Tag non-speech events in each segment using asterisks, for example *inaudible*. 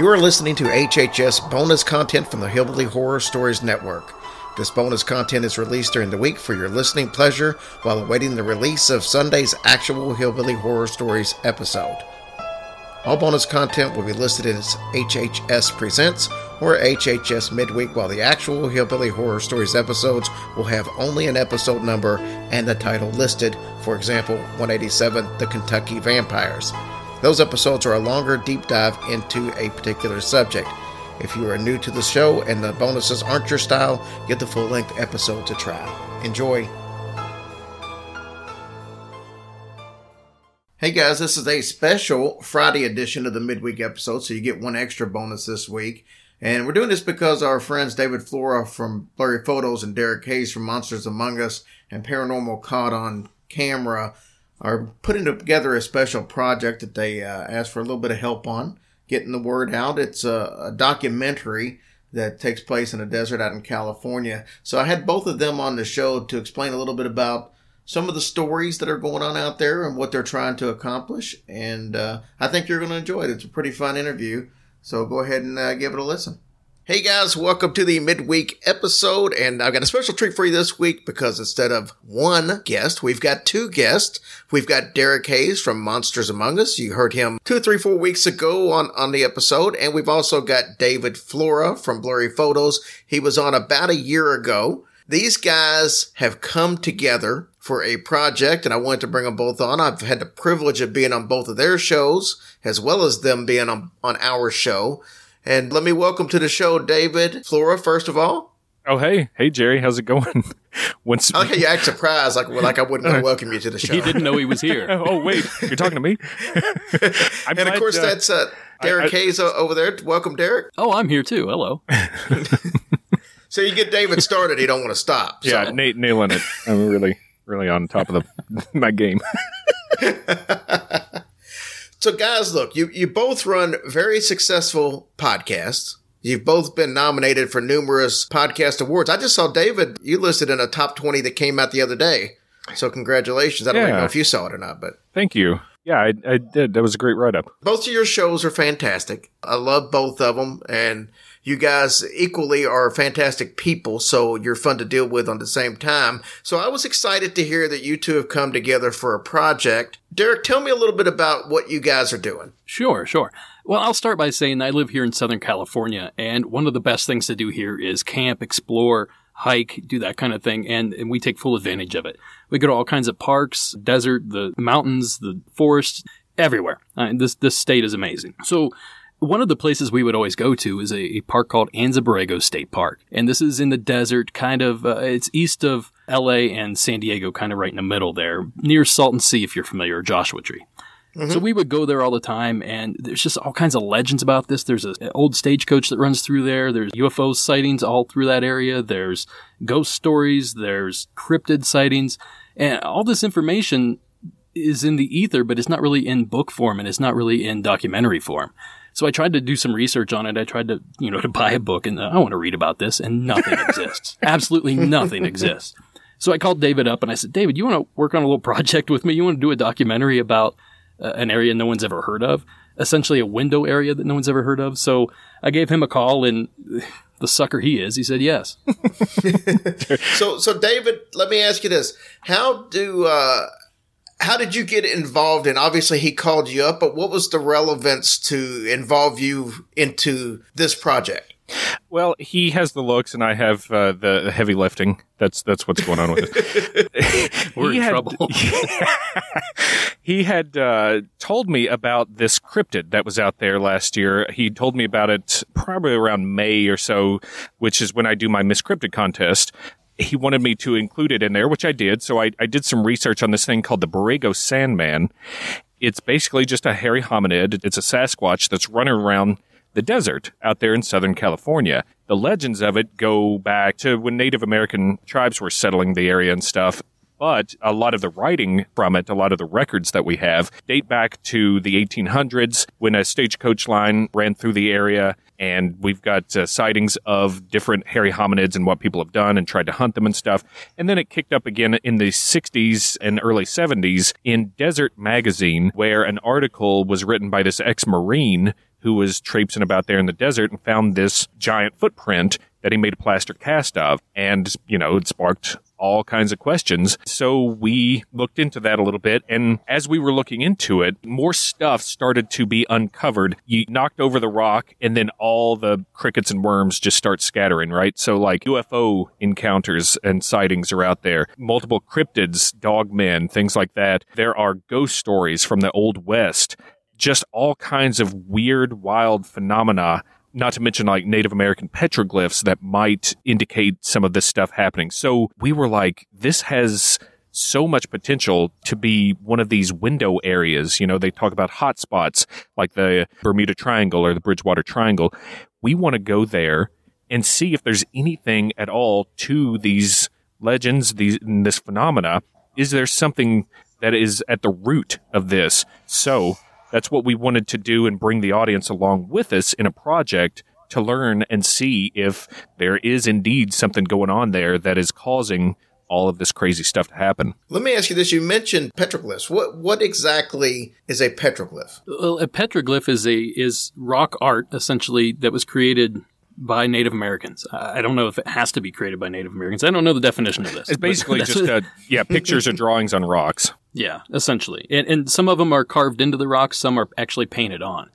You are listening to HHS bonus content from the Hillbilly Horror Stories Network. This bonus content is released during the week for your listening pleasure while awaiting the release of Sunday's actual Hillbilly Horror Stories episode. All bonus content will be listed as HHS Presents or HHS Midweek, while the actual Hillbilly Horror Stories episodes will have only an episode number and the title listed, for example, 187 The Kentucky Vampires. Those episodes are a longer deep dive into a particular subject. If you are new to the show and the bonuses aren't your style, get the full length episode to try. Enjoy. Hey guys, this is a special Friday edition of the midweek episode, so you get one extra bonus this week. And we're doing this because our friends David Flora from Blurry Photos and Derek Hayes from Monsters Among Us and Paranormal Caught on Camera are putting together a special project that they uh, asked for a little bit of help on getting the word out. It's a, a documentary that takes place in a desert out in California. So I had both of them on the show to explain a little bit about some of the stories that are going on out there and what they're trying to accomplish. And uh, I think you're going to enjoy it. It's a pretty fun interview. So go ahead and uh, give it a listen. Hey guys, welcome to the midweek episode, and I've got a special treat for you this week because instead of one guest, we've got two guests. We've got Derek Hayes from Monsters Among Us. You heard him two, three, four weeks ago on, on the episode, and we've also got David Flora from Blurry Photos. He was on about a year ago. These guys have come together for a project, and I wanted to bring them both on. I've had the privilege of being on both of their shows, as well as them being on, on our show. And let me welcome to the show David Flora, first of all. Oh, hey. Hey, Jerry. How's it going? *laughs* Once I like how you act surprised, like, like I wouldn't *laughs* want to welcome you to the show. He didn't know he was here. *laughs* oh, wait. You're talking to me? and glad, of course, uh, that's uh, Derek I, I, Hayes over there. Welcome, Derek. Oh, I'm here too. Hello. so you get David started, he don't want to stop. Yeah. Nate nailing it. I'm really, really on top of the my game. So, guys, look, you, you both run very successful podcasts. You've both been nominated for numerous podcast awards. I just saw David, you listed in a top 20 that came out the other day. So, congratulations. I don't yeah. know if you saw it or not, but. Thank you. Yeah, I, I did. That was a great write up. Both of your shows are fantastic. I love both of them. And you guys equally are fantastic people, so you're fun to deal with on the same time. So I was excited to hear that you two have come together for a project. Derek, tell me a little bit about what you guys are doing. Sure, sure. Well, I'll start by saying I live here in Southern California, and one of the best things to do here is camp, explore, hike, do that kind of thing, and, and we take full advantage of it. We go to all kinds of parks, desert, the mountains, the forests, everywhere. Uh, this this state is amazing. So one of the places we would always go to is a, a park called Anza Borrego State Park. And this is in the desert, kind of, uh, it's east of LA and San Diego, kind of right in the middle there, near Salton Sea, if you're familiar, or Joshua Tree. Mm-hmm. So we would go there all the time, and there's just all kinds of legends about this. There's an old stagecoach that runs through there. There's UFO sightings all through that area. There's ghost stories. There's cryptid sightings, and all this information is in the ether, but it's not really in book form, and it's not really in documentary form. So I tried to do some research on it. I tried to, you know, to buy a book and uh, I want to read about this and nothing *laughs* exists. Absolutely nothing exists. So I called David up and I said, David, you want to work on a little project with me? You want to do a documentary about uh, an area no one's ever heard of? Essentially a window area that no one's ever heard of. So I gave him a call and the sucker he is, he said yes. *laughs* so, so David, let me ask you this: How do uh, how did you get involved? And obviously he called you up but what was the relevance to involve you into this project? Well he has the looks and i have uh, the heavy lifting. That's that's what's going on with it. *laughs* *laughs* We're he in had, trouble. *laughs* He had uh, told me about this cryptid that was out there last year. He told me about it probably around may or so which is when i do my miss cryptid contest he wanted me to include it in there, which I did. So I, I did some research on this thing called the Borrego Sandman. It's basically just a hairy hominid. It's a Sasquatch that's running around the desert out there in Southern California. The legends of it go back to when Native American tribes were settling the area and stuff. But a lot of the writing from it, a lot of the records that we have, date back to the 1800s when a stagecoach line ran through the area and we've got uh, sightings of different hairy hominids and what people have done and tried to hunt them and stuff. And then it kicked up again in the 60s and early 70s in Desert Magazine, where an article was written by this ex Marine who was traipsing about there in the desert and found this giant footprint that he made a plaster cast of. And, you know, it sparked all kinds of questions. So we looked into that a little bit. And as we were looking into it, more stuff started to be uncovered. You knocked over the rock and then all the crickets and worms just start scattering, right? So like UFO encounters and sightings are out there, multiple cryptids, dogmen, things like that. There are ghost stories from the Old West just all kinds of weird, wild phenomena not to mention like Native American petroglyphs that might indicate some of this stuff happening. So we were like, this has so much potential to be one of these window areas. You know, they talk about hotspots like the Bermuda Triangle or the Bridgewater Triangle. We want to go there and see if there's anything at all to these legends, these this phenomena. Is there something that is at the root of this? So that's what we wanted to do and bring the audience along with us in a project to learn and see if there is indeed something going on there that is causing all of this crazy stuff to happen. Let me ask you this: You mentioned petroglyphs. What what exactly is a petroglyph? Well, a petroglyph is a is rock art essentially that was created by Native Americans. I don't know if it has to be created by Native Americans. I don't know the definition of this. It's basically just *laughs* uh, yeah pictures or drawings on rocks. Yeah, essentially, and, and some of them are carved into the rocks. Some are actually painted on.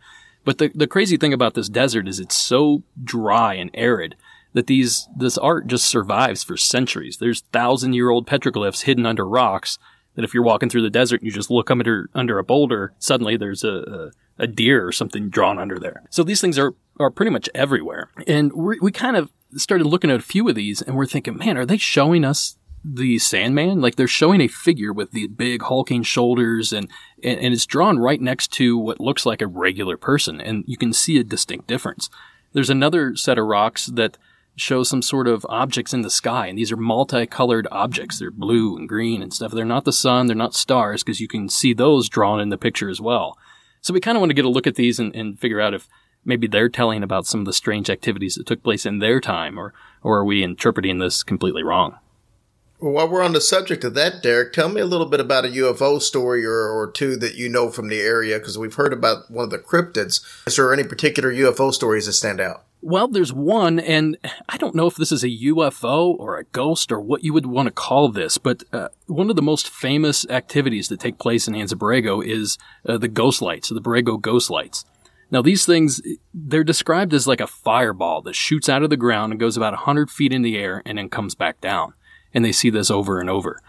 But the the crazy thing about this desert is it's so dry and arid that these this art just survives for centuries. There's thousand year old petroglyphs hidden under rocks that if you're walking through the desert and you just look under under a boulder, suddenly there's a, a, a deer or something drawn under there. So these things are are pretty much everywhere. And we we kind of started looking at a few of these and we're thinking, man, are they showing us the Sandman? Like they're showing a figure with the big hulking shoulders and, and, and it's drawn right next to what looks like a regular person and you can see a distinct difference. There's another set of rocks that show some sort of objects in the sky and these are multicolored objects. They're blue and green and stuff. They're not the sun. They're not stars because you can see those drawn in the picture as well. So we kind of want to get a look at these and, and figure out if maybe they're telling about some of the strange activities that took place in their time, or or are we interpreting this completely wrong? Well, while we're on the subject of that, Derek, tell me a little bit about a UFO story or, or two that you know from the area, because we've heard about one of the cryptids. Is there any particular UFO stories that stand out? Well, there's one, and I don't know if this is a UFO or a ghost or what you would want to call this, but uh, one of the most famous activities that take place in Anza Borrego is uh, the ghost lights, the Borrego ghost lights. Now, these things, they're described as like a fireball that shoots out of the ground and goes about 100 feet in the air and then comes back down. And they see this over and over.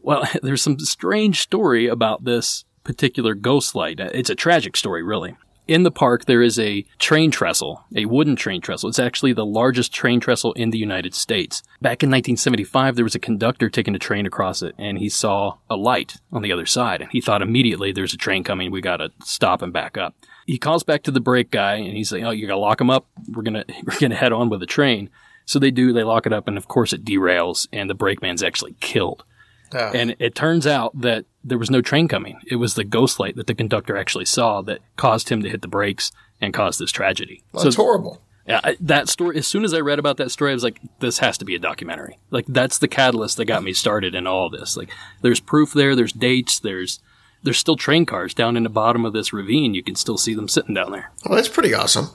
Well, *laughs* there's some strange story about this particular ghost light. Uh, it's a tragic story, really. In the park, there is a train trestle, a wooden train trestle. It's actually the largest train trestle in the United States. Back in 1975, there was a conductor taking a train across it, and he saw a light on the other side. And he thought immediately, there's a train coming. We got to stop and back up he calls back to the brake guy and he's like, "Oh, you gotta lock him up. We're gonna *laughs* we're gonna head on with the train." So they do. They lock it up, and of course it derails, and the brakeman's actually killed. Oh. And it turns out that there was no train coming. It was the ghost light that the conductor actually saw that caused him to hit the brakes and caused this tragedy. Well, that's so, horrible. Yeah, that story. As soon as I read about that story, I was like, "This has to be a documentary." Like that's the catalyst that got me started in all this. Like, there's proof there. There's dates. There's there's still train cars down in the bottom of this ravine. You can still see them sitting down there. Well, that's pretty awesome.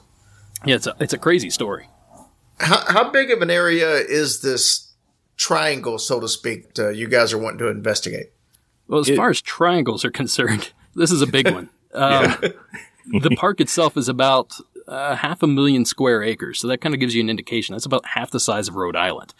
Yeah, it's a, it's a crazy story. How, how big of an area is this triangle, so to speak, uh, you guys are wanting to investigate? Well, as it, far as triangles are concerned, *laughs* this is a big one. Um, the park itself is about uh, half a million square acres, so that kind of gives you an indication. That's about half the size of Rhode Island.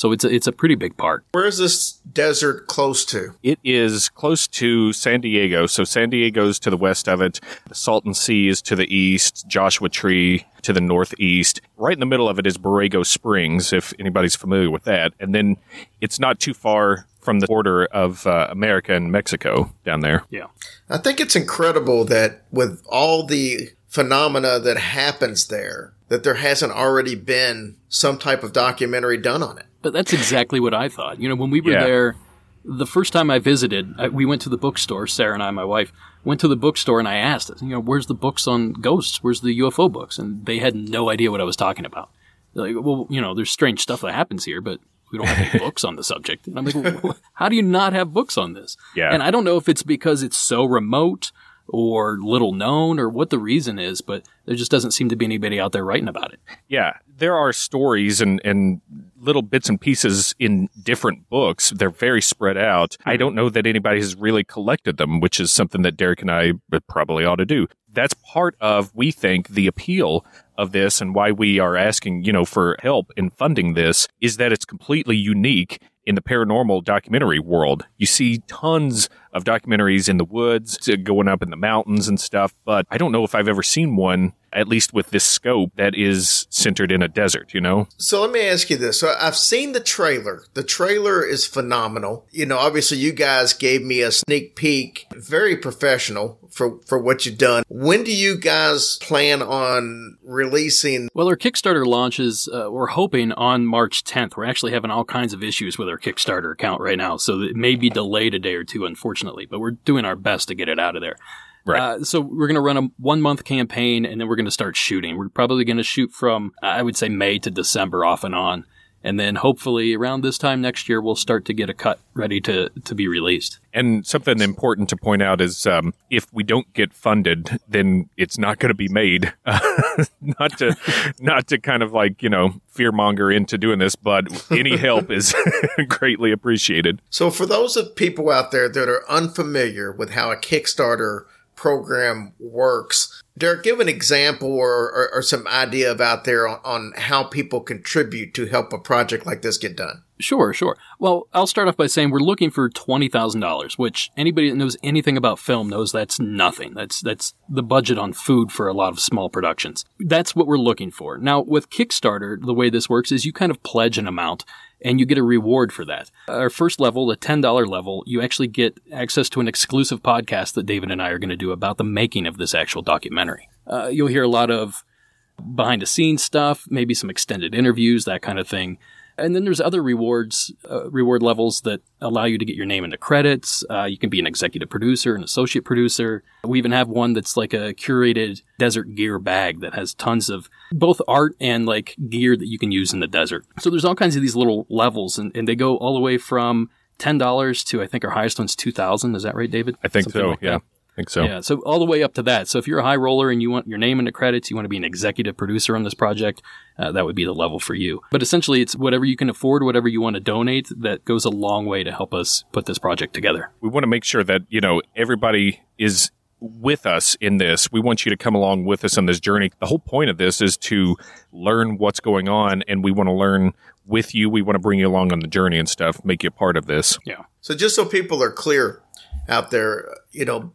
So it's a, it's a pretty big park. Where is this desert close to? It is close to San Diego. So San Diego's to the west of it. The Salton Sea is to the east. Joshua Tree to the northeast. Right in the middle of it is Borrego Springs, if anybody's familiar with that. And then it's not too far from the border of uh, America and Mexico down there. Yeah. I think it's incredible that with all the phenomena that happens there, that there hasn't already been some type of documentary done on it. But that's exactly what I thought. You know, when we were yeah. there, the first time I visited, I, we went to the bookstore. Sarah and I, my wife, went to the bookstore, and I asked, you know, where's the books on ghosts? Where's the UFO books? And they had no idea what I was talking about. They're like, well, you know, there's strange stuff that happens here, but we don't have any *laughs* books on the subject. And I'm like, well, how do you not have books on this? Yeah. And I don't know if it's because it's so remote or little known or what the reason is, but there just doesn't seem to be anybody out there writing about it. Yeah, there are stories and, and little bits and pieces in different books. They're very spread out. I mm-hmm. don't know that anybody has really collected them, which is something that Derek and I probably ought to do. That's part of, we think, the appeal of this and why we are asking, you know, for help in funding this is that it's completely unique in the paranormal documentary world. You see tons of documentaries in the woods, going up in the mountains and stuff, but I don't know if I've ever seen one, at least with this scope, that is centered in a desert, you know? So let me ask you this. So I've seen the trailer. The trailer is phenomenal. You know, obviously you guys gave me a sneak peek, very professional for, for what you've done. When do you guys plan on releasing? Well, our Kickstarter launches, uh, we're hoping on March 10th. We're actually having all kinds of issues with our Kickstarter account right now. So it may be delayed a day or two, unfortunately unfortunately, but we're doing our best to get it out of there. Right. Uh, so we're going to run a one month campaign and then we're going to start shooting. We're probably going to shoot from, I would say, May to December off and on. And then hopefully around this time next year, we'll start to get a cut ready to, to be released. And something important to point out is um, if we don't get funded, then it's not going to be made. *laughs* not to not to kind of like you know fearmonger into doing this, but any help is *laughs* greatly appreciated. So for those of people out there that are unfamiliar with how a Kickstarter program works. Derek, give an example or, or, or some idea of out there on, on how people contribute to help a project like this get done. Sure, sure. Well, I'll start off by saying we're looking for twenty thousand dollars, which anybody that knows anything about film knows that's nothing. That's that's the budget on food for a lot of small productions. That's what we're looking for. Now, with Kickstarter, the way this works is you kind of pledge an amount and you get a reward for that. Our first level, the $10 level, you actually get access to an exclusive podcast that David and I are going to do about the making of this actual documentary. Uh, you'll hear a lot of behind the scenes stuff, maybe some extended interviews, that kind of thing. And then there's other rewards, uh, reward levels that allow you to get your name into credits. Uh, you can be an executive producer, an associate producer. We even have one that's like a curated desert gear bag that has tons of both art and like gear that you can use in the desert. So there's all kinds of these little levels, and, and they go all the way from ten dollars to I think our highest one's two thousand. Is that right, David? I think Something so. Like yeah. That think so. Yeah, so all the way up to that. So if you're a high roller and you want your name in the credits, you want to be an executive producer on this project, uh, that would be the level for you. But essentially, it's whatever you can afford, whatever you want to donate, that goes a long way to help us put this project together. We want to make sure that, you know, everybody is with us in this. We want you to come along with us on this journey. The whole point of this is to learn what's going on, and we want to learn with you. We want to bring you along on the journey and stuff, make you a part of this. Yeah. So just so people are clear out there, you know,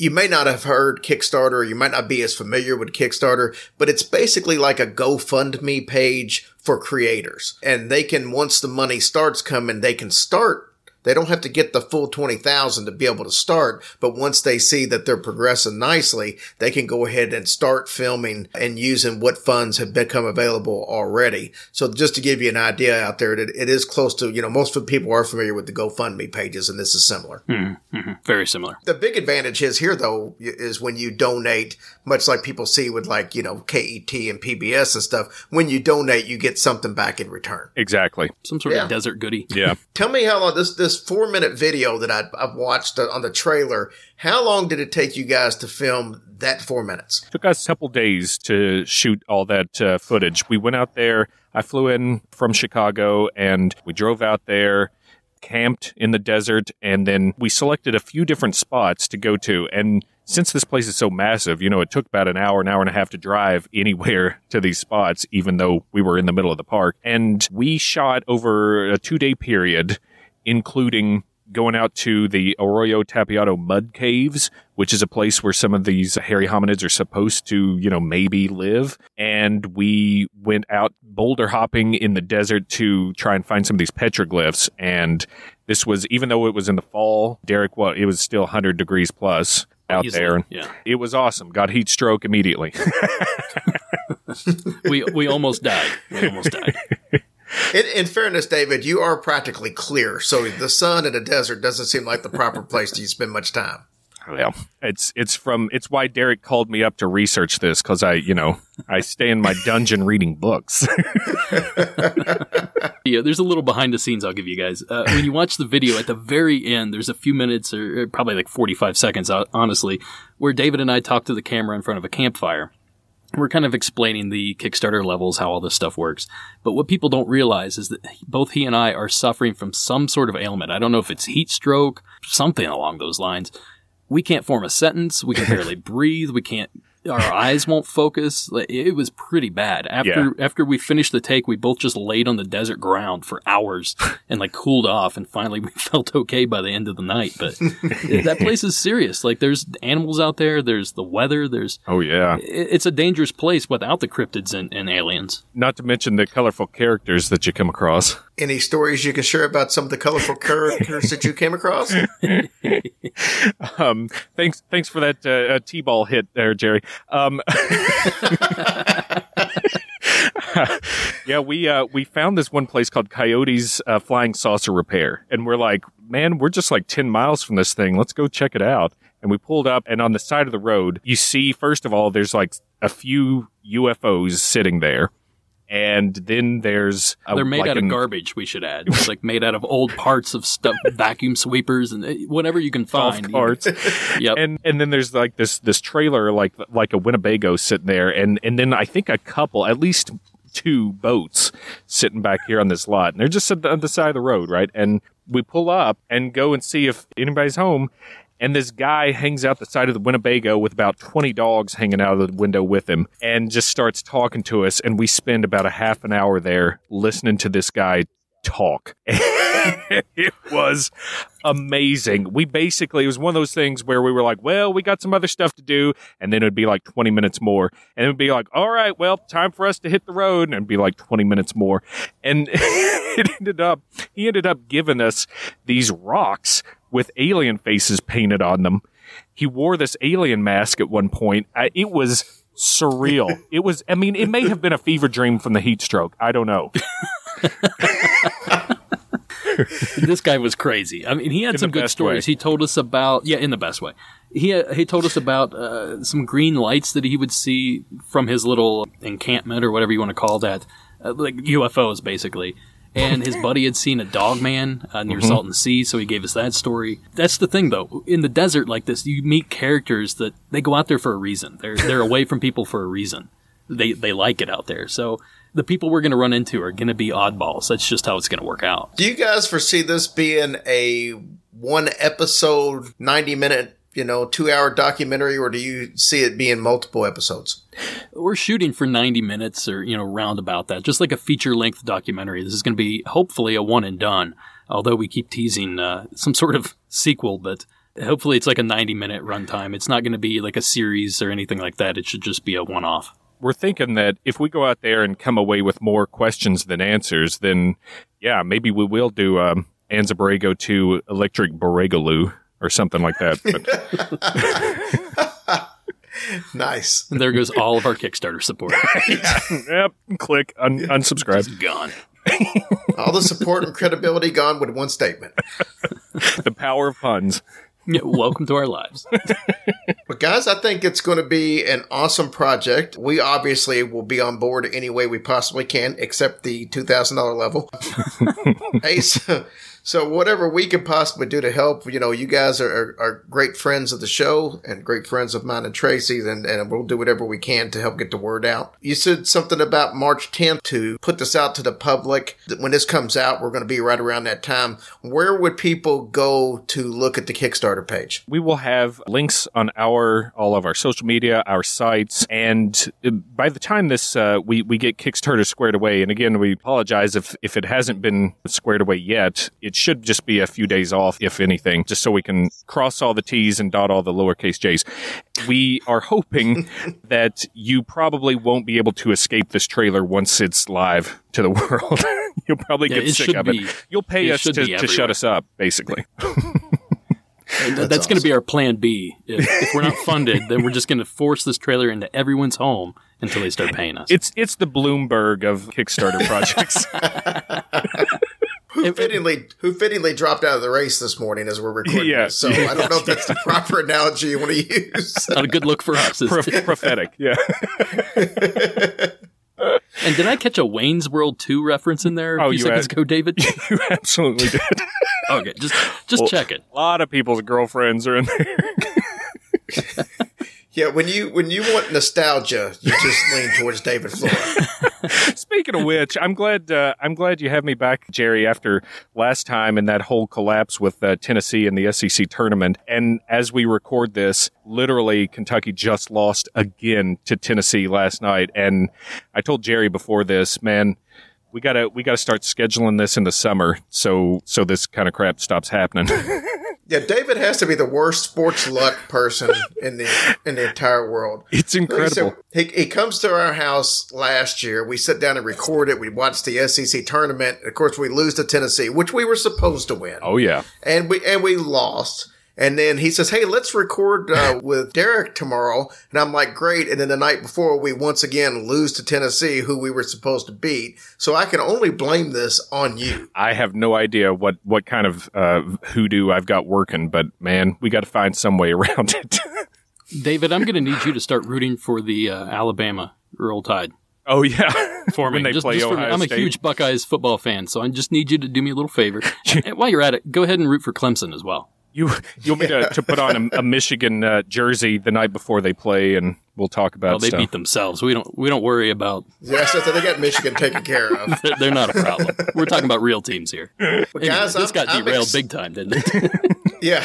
you may not have heard Kickstarter, you might not be as familiar with Kickstarter, but it's basically like a GoFundMe page for creators. And they can, once the money starts coming, they can start they don't have to get the full 20,000 to be able to start, but once they see that they're progressing nicely, they can go ahead and start filming and using what funds have become available already. So just to give you an idea out there, it, it is close to, you know, most of the people are familiar with the GoFundMe pages and this is similar. Mm-hmm. mm-hmm. Very similar. The big advantage is here though, is when you donate, much like people see with like, you know, KET and PBS and stuff, when you donate, you get something back in return. Exactly. Some sort yeah. of desert goodie. Yeah. Tell me how long this, this this four minute video that I, have watched on the trailer, how long did it take you guys to film that four minutes? It took us a couple days to shoot all that uh, footage. We went out there. I flew in from Chicago and we drove out there camped in the desert and then we selected a few different spots to go to and since this place is so massive, you know, it took about an hour, an hour and a half to drive *laughs* anywhere to these spots, even though we were in the middle of the park. And we shot over a two day period including going out to the Arroyo Tapiado mud caves, which is a place where some of these hairy hominids are supposed to, you know, maybe live. And we went out boulder hopping in the desert to try and find some of these petroglyphs. And this was, even though it was in the fall, Derek, well, it was still 100 degrees plus oh, out Easily, there. Yeah. It was awesome. Got heat stroke immediately. *laughs* we we almost died. We almost died. *laughs* In, in, fairness, David, you are practically clear, so the sun in a desert doesn't seem like the proper place to spend much time. Well, it's it's from it's why Derek called me up to research this because I you know I stay in my dungeon reading books. *laughs* yeah, there's a little behind the scenes I'll give you guys. Uh, when you watch the video at the very end, there's a few minutes or, or probably like 45 seconds, uh, honestly, where David and I talk to the camera in front of a campfire. We're kind of explaining the Kickstarter levels, how all this stuff works. But what people don't realize is that both he and I are suffering from some sort of ailment. I don't know if it's heat stroke, something along those lines. We can't form a sentence. We can barely *laughs* breathe. We can't our eyes won't focus. It was pretty bad. After yeah. after we finished the take, we both just laid on the desert ground for hours and like cooled off, and finally *laughs* we felt okay by the end of the night. But *laughs* that place is serious. Like there's animals out there. There's the weather. There's oh yeah. It's a dangerous place without the cryptids and, and aliens. Not to mention the colorful characters that you come across. Any stories you can share about some of the colorful characters that you came across? *laughs* um, thanks, thanks for that uh, t-ball hit there, Jerry. Um, *laughs* yeah, we uh, we found this one place called Coyote's uh, Flying Saucer Repair, and we're like, man, we're just like ten miles from this thing. Let's go check it out. And we pulled up, and on the side of the road, you see first of all, there's like a few UFOs sitting there and then there's a, they're made like out an, of garbage. We should add, it's like made out of old parts of stuff, *laughs* vacuum sweepers and eh, whatever you can find. Parts. *laughs* yep. And and then there's like this this trailer like like a Winnebago sitting there, and and then I think a couple, at least two boats sitting back here on this lot, and they're just on the side of the road, right? And we pull up and go and see if anybody's home, and this guy hangs out the side of the Winnebago with about 20 dogs hanging out of the window with him and just starts talking to us. And we spend about a half an hour there listening to this guy talk. *laughs* it was amazing. We basically, it was one of those things where we were like, well, we got some other stuff to do. And then it'd be like 20 minutes more. And it would be like, all right, well, time for us to hit the road. And it'd be like 20 minutes more. And *laughs* it ended up, he ended up giving us these rocks with alien faces painted on them. He wore this alien mask at one point. it was surreal. *laughs* it was, I mean, it may have been a fever dream from the heat stroke. I don't know. *laughs* this guy was crazy. I mean, he had in some good stories. Way. He told us about, yeah, in the best way. He uh, he told us about uh, some green lights that he would see from his little encampment or whatever you want to call that, uh, like UFOs, basically and his buddy had seen a dog man uh, near mm-hmm. Salton Sea, so he gave us that story. That's the thing, though. In the desert like this, you meet characters that they go out there for a reason. They're they're away from people for a reason. They they like it out there. So the people we're going to run into are going to be oddballs. That's just how it's going to work out. Do you guys foresee this being a one episode, ninety minute you know, two hour documentary, or do you see it being multiple episodes? We're shooting for 90 minutes or, you know, round about that, just like a feature length documentary. This is going to be hopefully a one and done, although we keep teasing uh, some sort of sequel, but hopefully it's like a 90 minute runtime. It's not going to be like a series or anything like that. It should just be a one off. We're thinking that if we go out there and come away with more questions than answers, then yeah, maybe we will do um, Anza Borrego to Electric Borregaloo or something like that. *laughs* nice. And there goes all of our Kickstarter support. *laughs* *laughs* yep. Click un- unsubscribe. Just gone. all the support and credibility gone with one statement. the power of puns. Yeah, *laughs* welcome to our lives. *laughs* but guys, I think it's going to be an awesome project. We obviously will be on board any way we possibly can, except the two thousand dollar level. *laughs* hey, so, so whatever we can possibly do to help, you know, you guys are, are, great friends of the show and great friends of mine and Tracy's, and, and we'll do whatever we can to help get the word out. You said something about March 10th to put this out to the public. When this comes out, we're going to be right around that time. Where would people go to look at the Kickstarter page? We will have links on our all of our social media, our sites, and uh, by the time this uh, we we get Kickstarter squared away, and again, we apologize if if it hasn't been squared away yet. It should just be a few days off, if anything, just so we can cross all the T's and dot all the lowercase J's. We are hoping *laughs* that you probably won't be able to escape this trailer once it's live to the *laughs* world. You'll probably yeah, get sick of be, it. You'll pay it us to, to shut us up, basically. *laughs* that's, that's awesome. going to be our plan B. If, if we're not funded, then we're just going to force this trailer into everyone's home until they start paying us. It's it's the Bloomberg of Kickstarter projects. Who fittingly who fittingly dropped out of the race this morning as we're recording. Yeah. This. So I don't know if that's the *laughs* proper analogy you want to use. *laughs* Not a good look for us. is Pro- prophetic. Yeah. *laughs* and did I catch a Wayne's World 2 reference in there a Oh, few you seconds had- ago, David? you absolutely did. okay, just just check it. A lot of people's girlfriends are in there. Yeah, when you when you want nostalgia, you just lean towards David Flora. *laughs* Speaking of which, I'm glad uh, I'm glad you have me back, Jerry, after last time and that whole collapse with uh, Tennessee in the SEC tournament. And as we record this, literally Kentucky just lost again to Tennessee last night. And I told Jerry before this, man, we gotta we gotta start scheduling this in the summer so so this kind of crap stops happening. *laughs* Yeah, David has to be the worst sports luck person in the in the entire world. it's Like said, incredible. He, he comes to our house last year. We sit down and record it. We watch the SEC tournament. Of course, we lose to Tennessee, which we were supposed to win, Oh yeah. and we and we lost. And then he says, "Hey, let's record uh, *laughs* with Derek tomorrow." And I'm like, "Great!" And then the night before, we once again lose to Tennessee, who we were supposed to beat. So I can only blame this on you. I have no idea what, what kind of uh, hoodoo I've got working, but man, we got to find some way *laughs* around it. David, I'm going to need you to start rooting for the uh, Alabama Roll Tide oh yeah, *laughs* for me. when they Just- play just for me. I'm a State. huge Buckeyes football fan, so I just need you to do me a little favor. and while you're at it, go ahead and root for Clemson as well. You you want me to, to put on a, a Michigan uh, jersey the night before they play, and we'll talk about Well, they stuff. beat themselves. We don't we don't worry about. Yeah, so they got Michigan taken care of. They're, *laughs* they're not a problem. We're talking about real teams here. Anyway, guys, this I'm- got I'm derailed ex- big time, didn't it? *laughs* Yeah,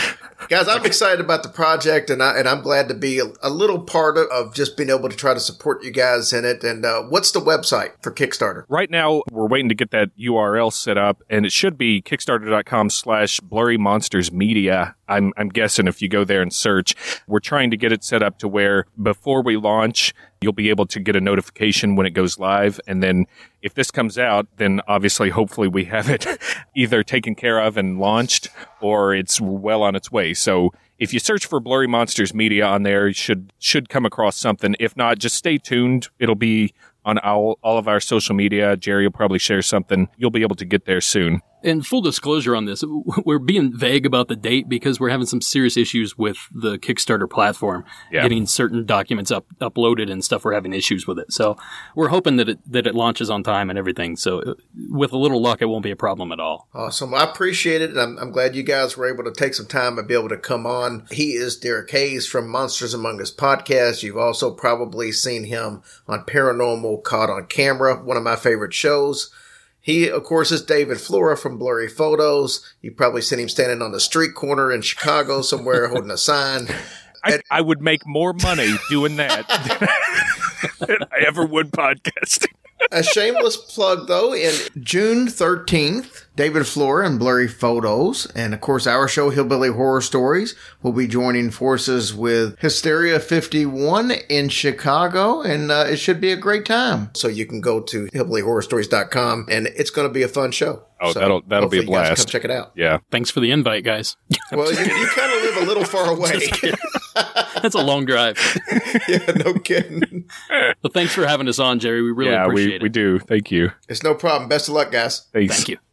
guys, I'm excited about the project, and I and I'm glad to be a, a little part of, of just being able to try to support you guys in it. And uh, what's the website for Kickstarter? Right now, we're waiting to get that URL set up, and it should be kickstarter.com slash blurry monsters media. I'm, I'm guessing if you go there and search, we're trying to get it set up to where before we launch, you'll be able to get a notification when it goes live. And then if this comes out, then obviously, hopefully we have it *laughs* either taken care of and launched or it's well on its way. So if you search for Blurry Monsters Media on there, you should, should come across something. If not, just stay tuned. It'll be on all, all of our social media. Jerry will probably share something. You'll be able to get there soon. And full disclosure on this, we're being vague about the date because we're having some serious issues with the Kickstarter platform, Yeah. getting certain documents up uploaded and stuff. We're having issues with it, so we're hoping that it that it launches on time and everything. So, uh, with a little luck, it won't be a problem at all. Awesome. I appreciate it. And I'm, I'm glad you guys were able to take some time and be able to come on. He is Derek Hayes from Monsters Among Us podcast. You've also probably seen him on Paranormal Caught on Camera, one of my favorite shows. He, of course, is David Flora from Blurry Photos. You've probably seen him standing on the street corner in Chicago somewhere *laughs* holding a sign. I, I would make more money doing that *laughs* than I ever would podcasting. A shameless plug though in june 13th david flora and blurry photos and of course our show hillbilly horror stories will be joining forces with hysteria 51 in chicago and uh, it should be a great time so you can go to hillbillyhorrorstories.com and it's going to be a fun show Oh, So that'll- that'll be a hopefully you guys blast. Come check it out Yeah. Thanks for the invite, guys. *laughs* well you, you kind of live a little far *laughs* away That's a long drive. *laughs* yeah no kidding But thanks for having us on, Jerry. We really yeah, appreciate we, it. we do. Thank you. it's no problem best of luck guys Thanks. Thank you.